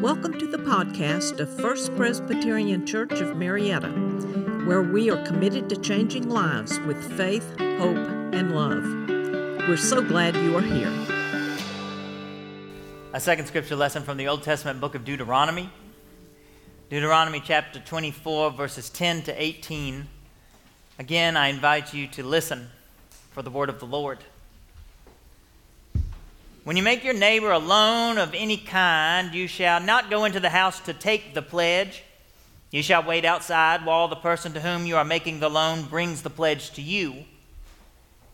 Welcome to the podcast of First Presbyterian Church of Marietta, where we are committed to changing lives with faith, hope, and love. We're so glad you are here. A second scripture lesson from the Old Testament book of Deuteronomy. Deuteronomy chapter 24, verses 10 to 18. Again, I invite you to listen for the word of the Lord. When you make your neighbor a loan of any kind, you shall not go into the house to take the pledge. You shall wait outside while the person to whom you are making the loan brings the pledge to you.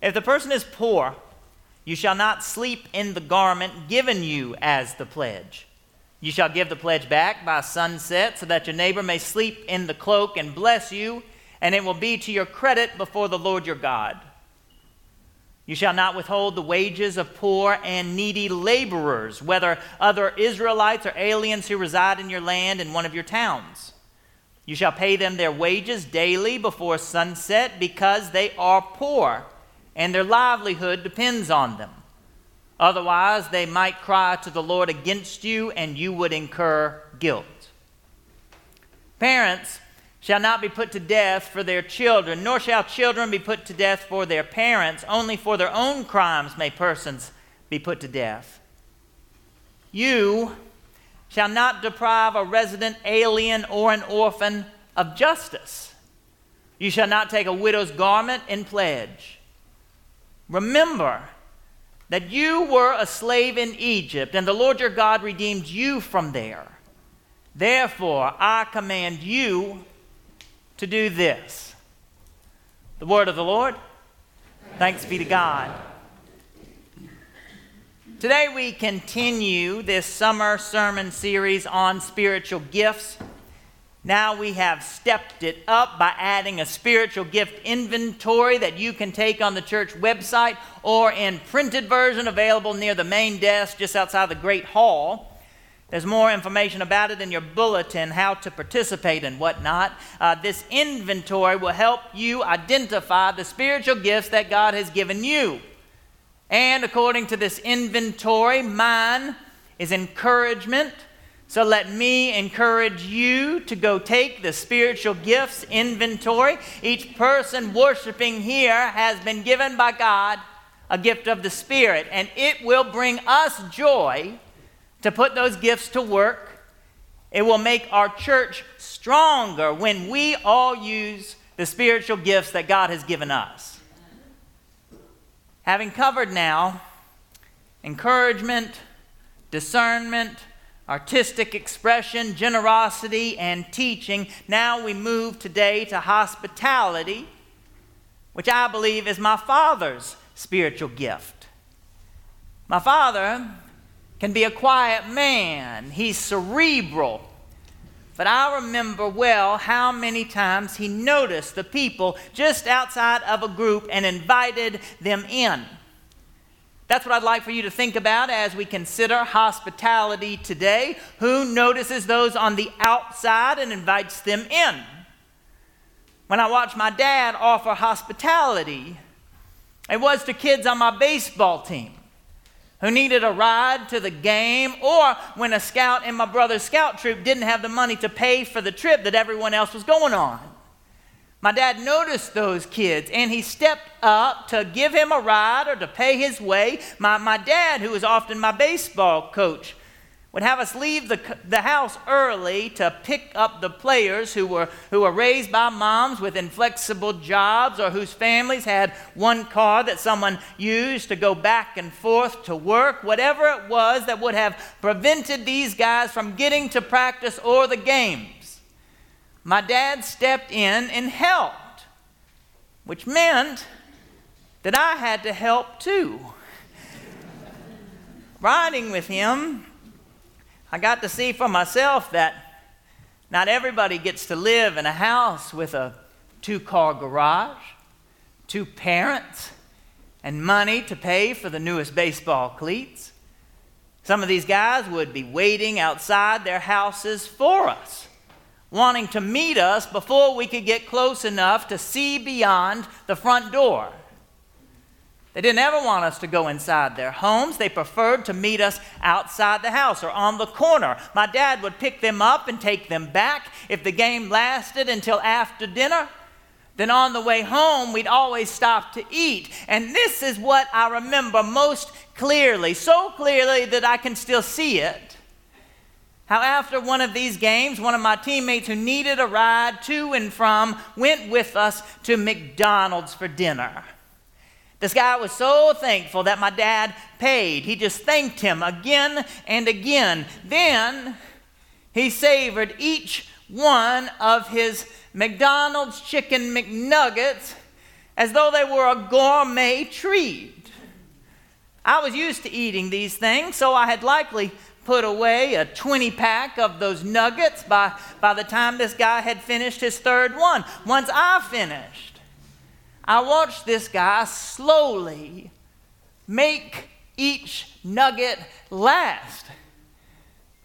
If the person is poor, you shall not sleep in the garment given you as the pledge. You shall give the pledge back by sunset, so that your neighbor may sleep in the cloak and bless you, and it will be to your credit before the Lord your God. You shall not withhold the wages of poor and needy laborers, whether other Israelites or aliens who reside in your land in one of your towns. You shall pay them their wages daily before sunset because they are poor and their livelihood depends on them. Otherwise, they might cry to the Lord against you and you would incur guilt. Parents, shall not be put to death for their children, nor shall children be put to death for their parents. Only for their own crimes may persons be put to death. You shall not deprive a resident alien or an orphan of justice. You shall not take a widow's garment in pledge. Remember that you were a slave in Egypt, and the Lord your God redeemed you from there. Therefore, I command you to do this. The word of the Lord. Thanks be to God. Today we continue this summer sermon series on spiritual gifts. Now we have stepped it up by adding a spiritual gift inventory that you can take on the church website or in printed version available near the main desk just outside the Great Hall. There's more information about it in your bulletin, how to participate and whatnot. Uh, this inventory will help you identify the spiritual gifts that God has given you. And according to this inventory, mine is encouragement. So let me encourage you to go take the spiritual gifts inventory. Each person worshiping here has been given by God a gift of the Spirit, and it will bring us joy to put those gifts to work. It will make our church stronger when we all use the spiritual gifts that God has given us. Having covered now encouragement, discernment, artistic expression, generosity, and teaching, now we move today to hospitality, which I believe is my father's spiritual gift. My father can be a quiet man, he's cerebral. But I remember well how many times he noticed the people just outside of a group and invited them in. That's what I'd like for you to think about as we consider hospitality today. Who notices those on the outside and invites them in? When I watched my dad offer hospitality, it was to kids on my baseball team who needed a ride to the game, or when a scout in my brother's scout troop didn't have the money to pay for the trip that everyone else was going on. My dad noticed those kids and he stepped up to give him a ride or to pay his way. My, my dad, who was often my baseball coach, would have us leave the, the house early to pick up the players who were, who were raised by moms with inflexible jobs or whose families had one car that someone used to go back and forth to work, whatever it was that would have prevented these guys from getting to practice or the games. My dad stepped in and helped, which meant that I had to help too. Riding with him I got to see for myself that not everybody gets to live in a house with a two car garage, two parents, and money to pay for the newest baseball cleats. Some of these guys would be waiting outside their houses for us, wanting to meet us before we could get close enough to see beyond the front door. They didn't ever want us to go inside their homes. They preferred to meet us outside the house or on the corner. My dad would pick them up and take them back. If the game lasted until after dinner, then on the way home, we'd always stop to eat. And this is what I remember most clearly, so clearly that I can still see it. How, after one of these games, one of my teammates who needed a ride to and from went with us to McDonald's for dinner. This guy was so thankful that my dad paid. He just thanked him again and again. Then he savored each one of his McDonald's chicken McNuggets as though they were a gourmet treat. I was used to eating these things, so I had likely put away a 20 pack of those nuggets by, by the time this guy had finished his third one. Once I finished, I watched this guy slowly make each nugget last.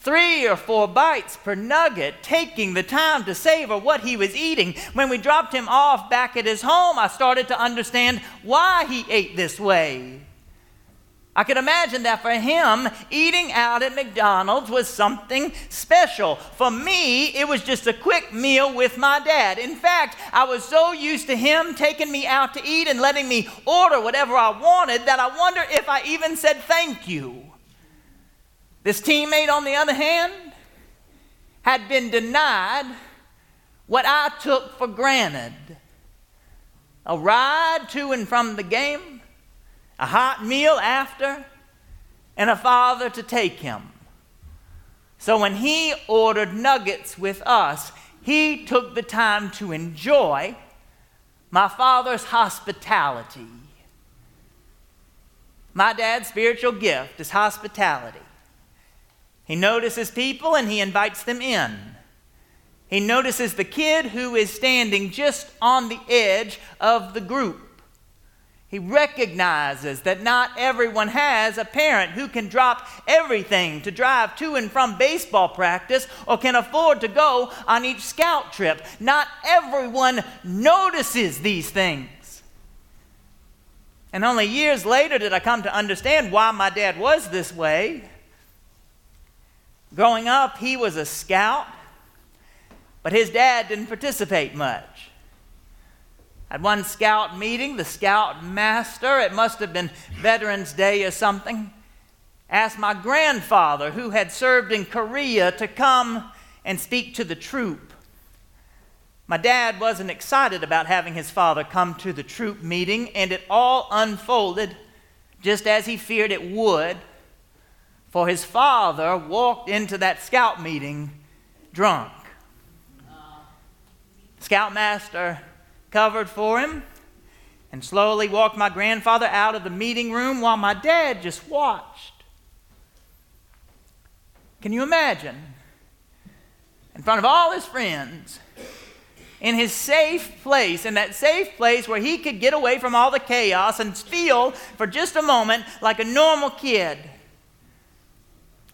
Three or four bites per nugget, taking the time to savor what he was eating. When we dropped him off back at his home, I started to understand why he ate this way. I could imagine that for him, eating out at McDonald's was something special. For me, it was just a quick meal with my dad. In fact, I was so used to him taking me out to eat and letting me order whatever I wanted that I wonder if I even said thank you. This teammate, on the other hand, had been denied what I took for granted a ride to and from the game a hot meal after, and a father to take him. So when he ordered nuggets with us, he took the time to enjoy my father's hospitality. My dad's spiritual gift is hospitality. He notices people and he invites them in. He notices the kid who is standing just on the edge of the group. He recognizes that not everyone has a parent who can drop everything to drive to and from baseball practice or can afford to go on each scout trip. Not everyone notices these things. And only years later did I come to understand why my dad was this way. Growing up, he was a scout, but his dad didn't participate much. At one scout meeting, the scout master, it must have been Veterans Day or something, asked my grandfather, who had served in Korea, to come and speak to the troop. My dad wasn't excited about having his father come to the troop meeting, and it all unfolded just as he feared it would, for his father walked into that scout meeting drunk. Scoutmaster covered for him and slowly walked my grandfather out of the meeting room while my dad just watched. Can you imagine? In front of all his friends, in his safe place, in that safe place where he could get away from all the chaos and feel for just a moment like a normal kid.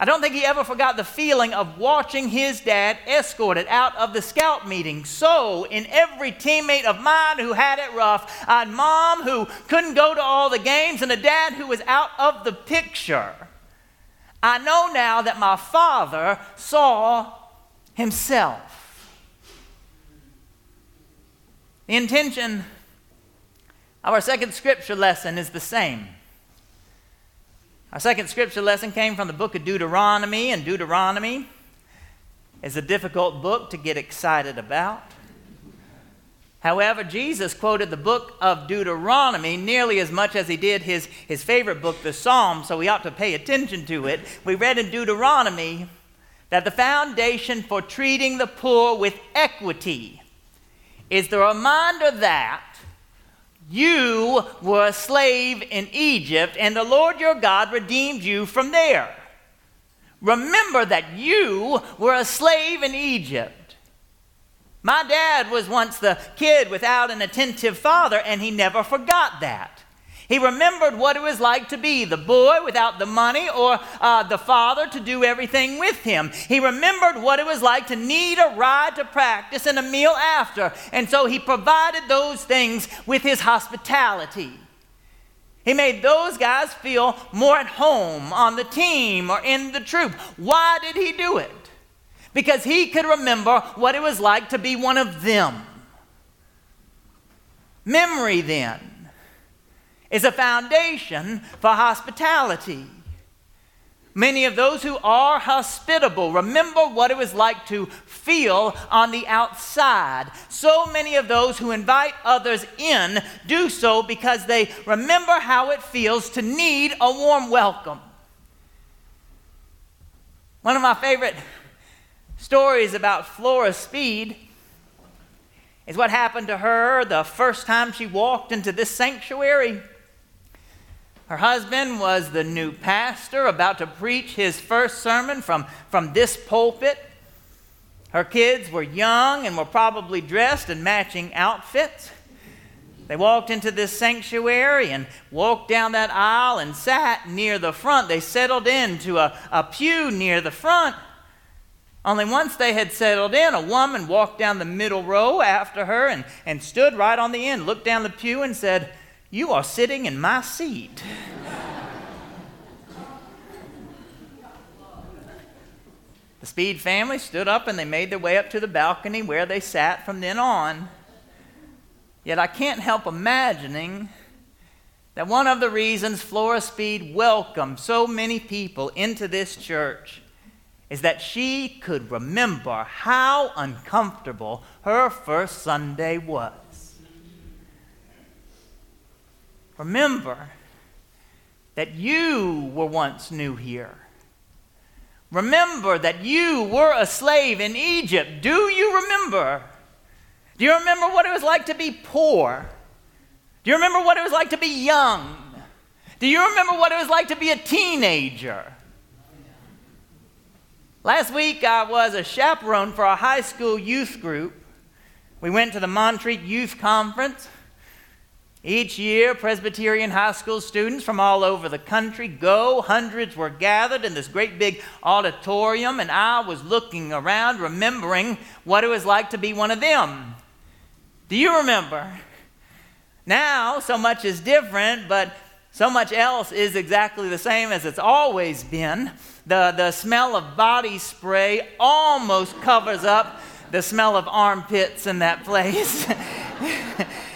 I don't think he ever forgot the feeling of watching his dad escorted out of the scout meeting. So, in every teammate of mine who had it rough, I had mom who couldn't go to all the games and a dad who was out of the picture. I know now that my father saw himself. The intention of our second scripture lesson is the same. Our second scripture lesson came from the book of Deuteronomy, and Deuteronomy is a difficult book to get excited about. However, Jesus quoted the book of Deuteronomy nearly as much as he did his, his favorite book, the Psalms, so we ought to pay attention to it. We read in Deuteronomy that the foundation for treating the poor with equity is the reminder that you were a slave in Egypt, and the Lord your God redeemed you from there. Remember that you were a slave in Egypt. My dad was once the kid without an attentive father, and he never forgot that. He remembered what it was like to be the boy without the money or uh, the father to do everything with him. He remembered what it was like to need a ride to practice and a meal after. And so he provided those things with his hospitality. He made those guys feel more at home on the team or in the troop. Why did he do it? Because he could remember what it was like to be one of them. Memory, then, is a foundation for hospitality. Many of those who are hospitable remember what it was like to feel on the outside. So many of those who invite others in do so because they remember how it feels to need a warm welcome. One of my favorite stories about Flora Speed is what happened to her the first time she walked into this sanctuary. Her husband was the new pastor about to preach his first sermon from, from this pulpit. Her kids were young and were probably dressed in matching outfits. They walked into this sanctuary and walked down that aisle and sat near the front. They settled into a, a pew near the front. Only once they had settled in, a woman walked down the middle row after her and, and stood right on the end, looked down the pew, and said, you are sitting in my seat. the Speed family stood up and they made their way up to the balcony where they sat from then on. Yet I can't help imagining that one of the reasons Flora Speed welcomed so many people into this church is that she could remember how uncomfortable her first Sunday was. Remember that you were once new here. Remember that you were a slave in Egypt. Do you remember? Do you remember what it was like to be poor? Do you remember what it was like to be young? Do you remember what it was like to be a teenager? Last week, I was a chaperone for a high school youth group. We went to the Montreat Youth Conference. Each year, Presbyterian high school students from all over the country go. Hundreds were gathered in this great big auditorium, and I was looking around, remembering what it was like to be one of them. Do you remember? Now, so much is different, but so much else is exactly the same as it's always been. The, the smell of body spray almost covers up the smell of armpits in that place.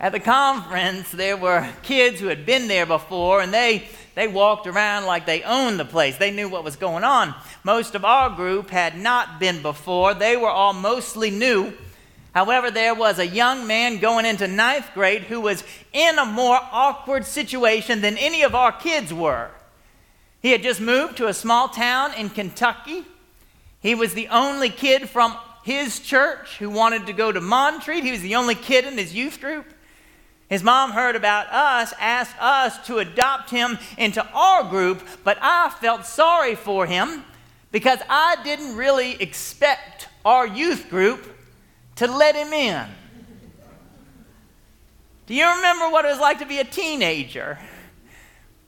At the conference, there were kids who had been there before, and they, they walked around like they owned the place. They knew what was going on. Most of our group had not been before, they were all mostly new. However, there was a young man going into ninth grade who was in a more awkward situation than any of our kids were. He had just moved to a small town in Kentucky. He was the only kid from his church who wanted to go to Montreat. He was the only kid in his youth group. His mom heard about us, asked us to adopt him into our group, but I felt sorry for him because I didn't really expect our youth group to let him in. Do you remember what it was like to be a teenager?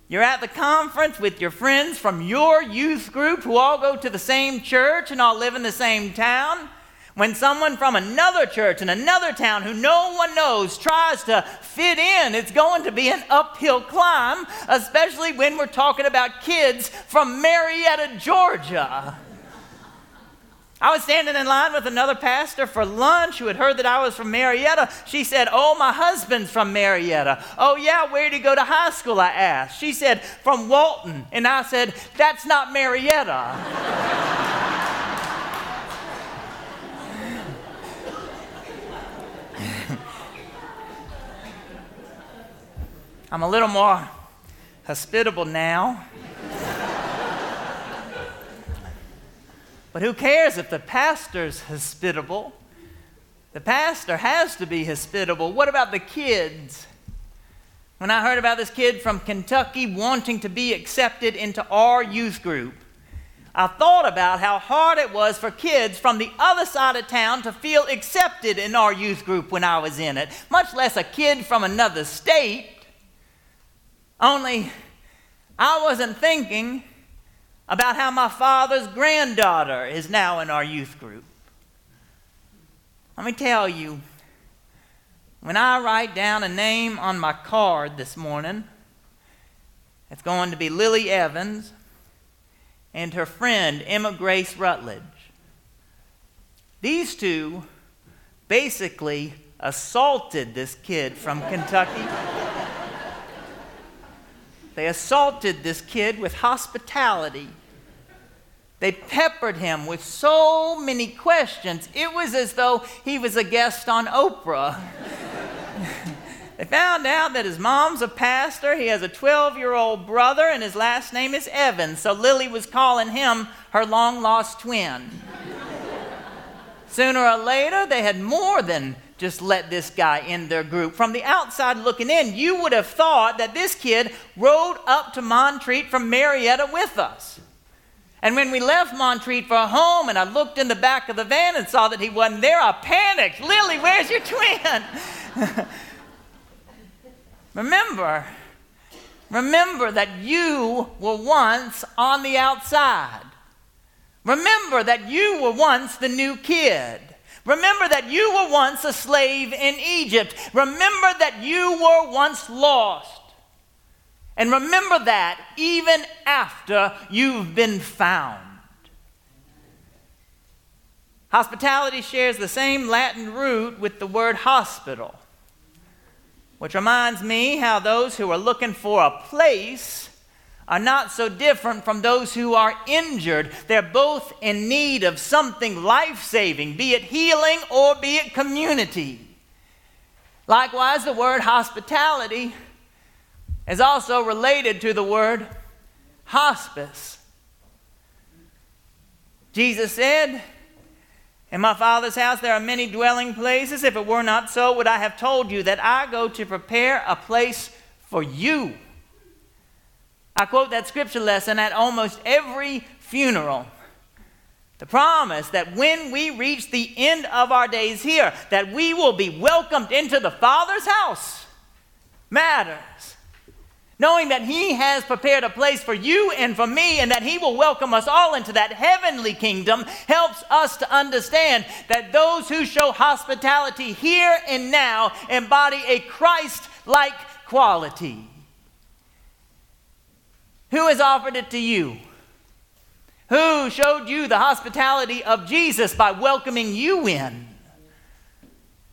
You're at the conference with your friends from your youth group who all go to the same church and all live in the same town. When someone from another church in another town who no one knows tries to fit in, it's going to be an uphill climb, especially when we're talking about kids from Marietta, Georgia. I was standing in line with another pastor for lunch who had heard that I was from Marietta. She said, Oh, my husband's from Marietta. Oh, yeah, where did he go to high school? I asked. She said, From Walton. And I said, That's not Marietta. I'm a little more hospitable now. but who cares if the pastor's hospitable? The pastor has to be hospitable. What about the kids? When I heard about this kid from Kentucky wanting to be accepted into our youth group, I thought about how hard it was for kids from the other side of town to feel accepted in our youth group when I was in it, much less a kid from another state. Only I wasn't thinking about how my father's granddaughter is now in our youth group. Let me tell you, when I write down a name on my card this morning, it's going to be Lily Evans and her friend Emma Grace Rutledge. These two basically assaulted this kid from Kentucky. They assaulted this kid with hospitality. They peppered him with so many questions. It was as though he was a guest on Oprah. they found out that his mom's a pastor. He has a 12 year old brother, and his last name is Evans. So Lily was calling him her long lost twin. Sooner or later, they had more than just let this guy in their group. From the outside looking in, you would have thought that this kid rode up to Montreat from Marietta with us. And when we left Montreat for home and I looked in the back of the van and saw that he wasn't there, I panicked. Lily, where's your twin? remember, remember that you were once on the outside. Remember that you were once the new kid. Remember that you were once a slave in Egypt. Remember that you were once lost. And remember that even after you've been found. Hospitality shares the same Latin root with the word hospital, which reminds me how those who are looking for a place are not so different from those who are injured. They're both in need of something life saving, be it healing or be it community. Likewise, the word hospitality is also related to the word hospice. Jesus said, In my Father's house there are many dwelling places. If it were not so, would I have told you that I go to prepare a place for you? I quote that scripture lesson at almost every funeral. The promise that when we reach the end of our days here, that we will be welcomed into the Father's house matters. Knowing that He has prepared a place for you and for me, and that He will welcome us all into that heavenly kingdom, helps us to understand that those who show hospitality here and now embody a Christ like quality. Who has offered it to you? Who showed you the hospitality of Jesus by welcoming you in?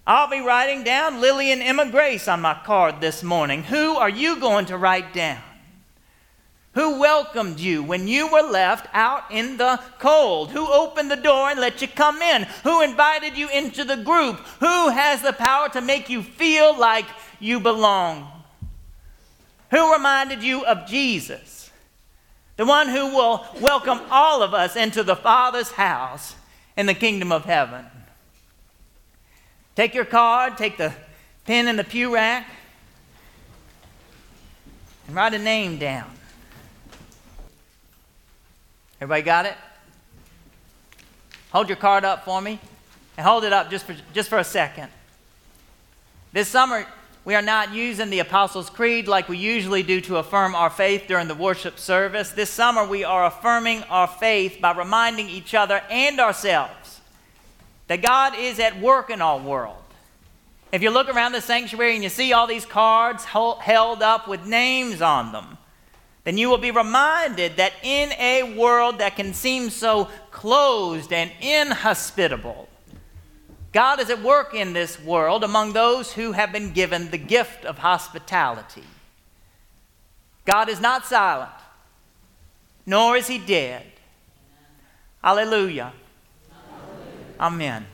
I'll be writing down Lily and Emma Grace on my card this morning. Who are you going to write down? Who welcomed you when you were left out in the cold? Who opened the door and let you come in? Who invited you into the group? Who has the power to make you feel like you belong? Who reminded you of Jesus? The one who will welcome all of us into the Father's house in the kingdom of heaven. Take your card, take the pen in the pew rack, and write a name down. Everybody got it? Hold your card up for me and hold it up just for, just for a second. This summer, we are not using the Apostles' Creed like we usually do to affirm our faith during the worship service. This summer, we are affirming our faith by reminding each other and ourselves that God is at work in our world. If you look around the sanctuary and you see all these cards held up with names on them, then you will be reminded that in a world that can seem so closed and inhospitable, God is at work in this world among those who have been given the gift of hospitality. God is not silent, nor is he dead. Hallelujah. Amen.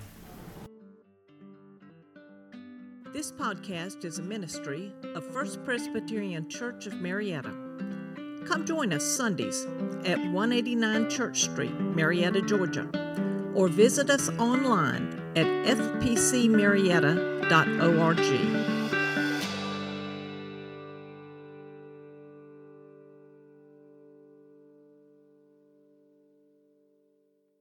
This podcast is a ministry of First Presbyterian Church of Marietta. Come join us Sundays at 189 Church Street, Marietta, Georgia, or visit us online at fpcmarietta.org.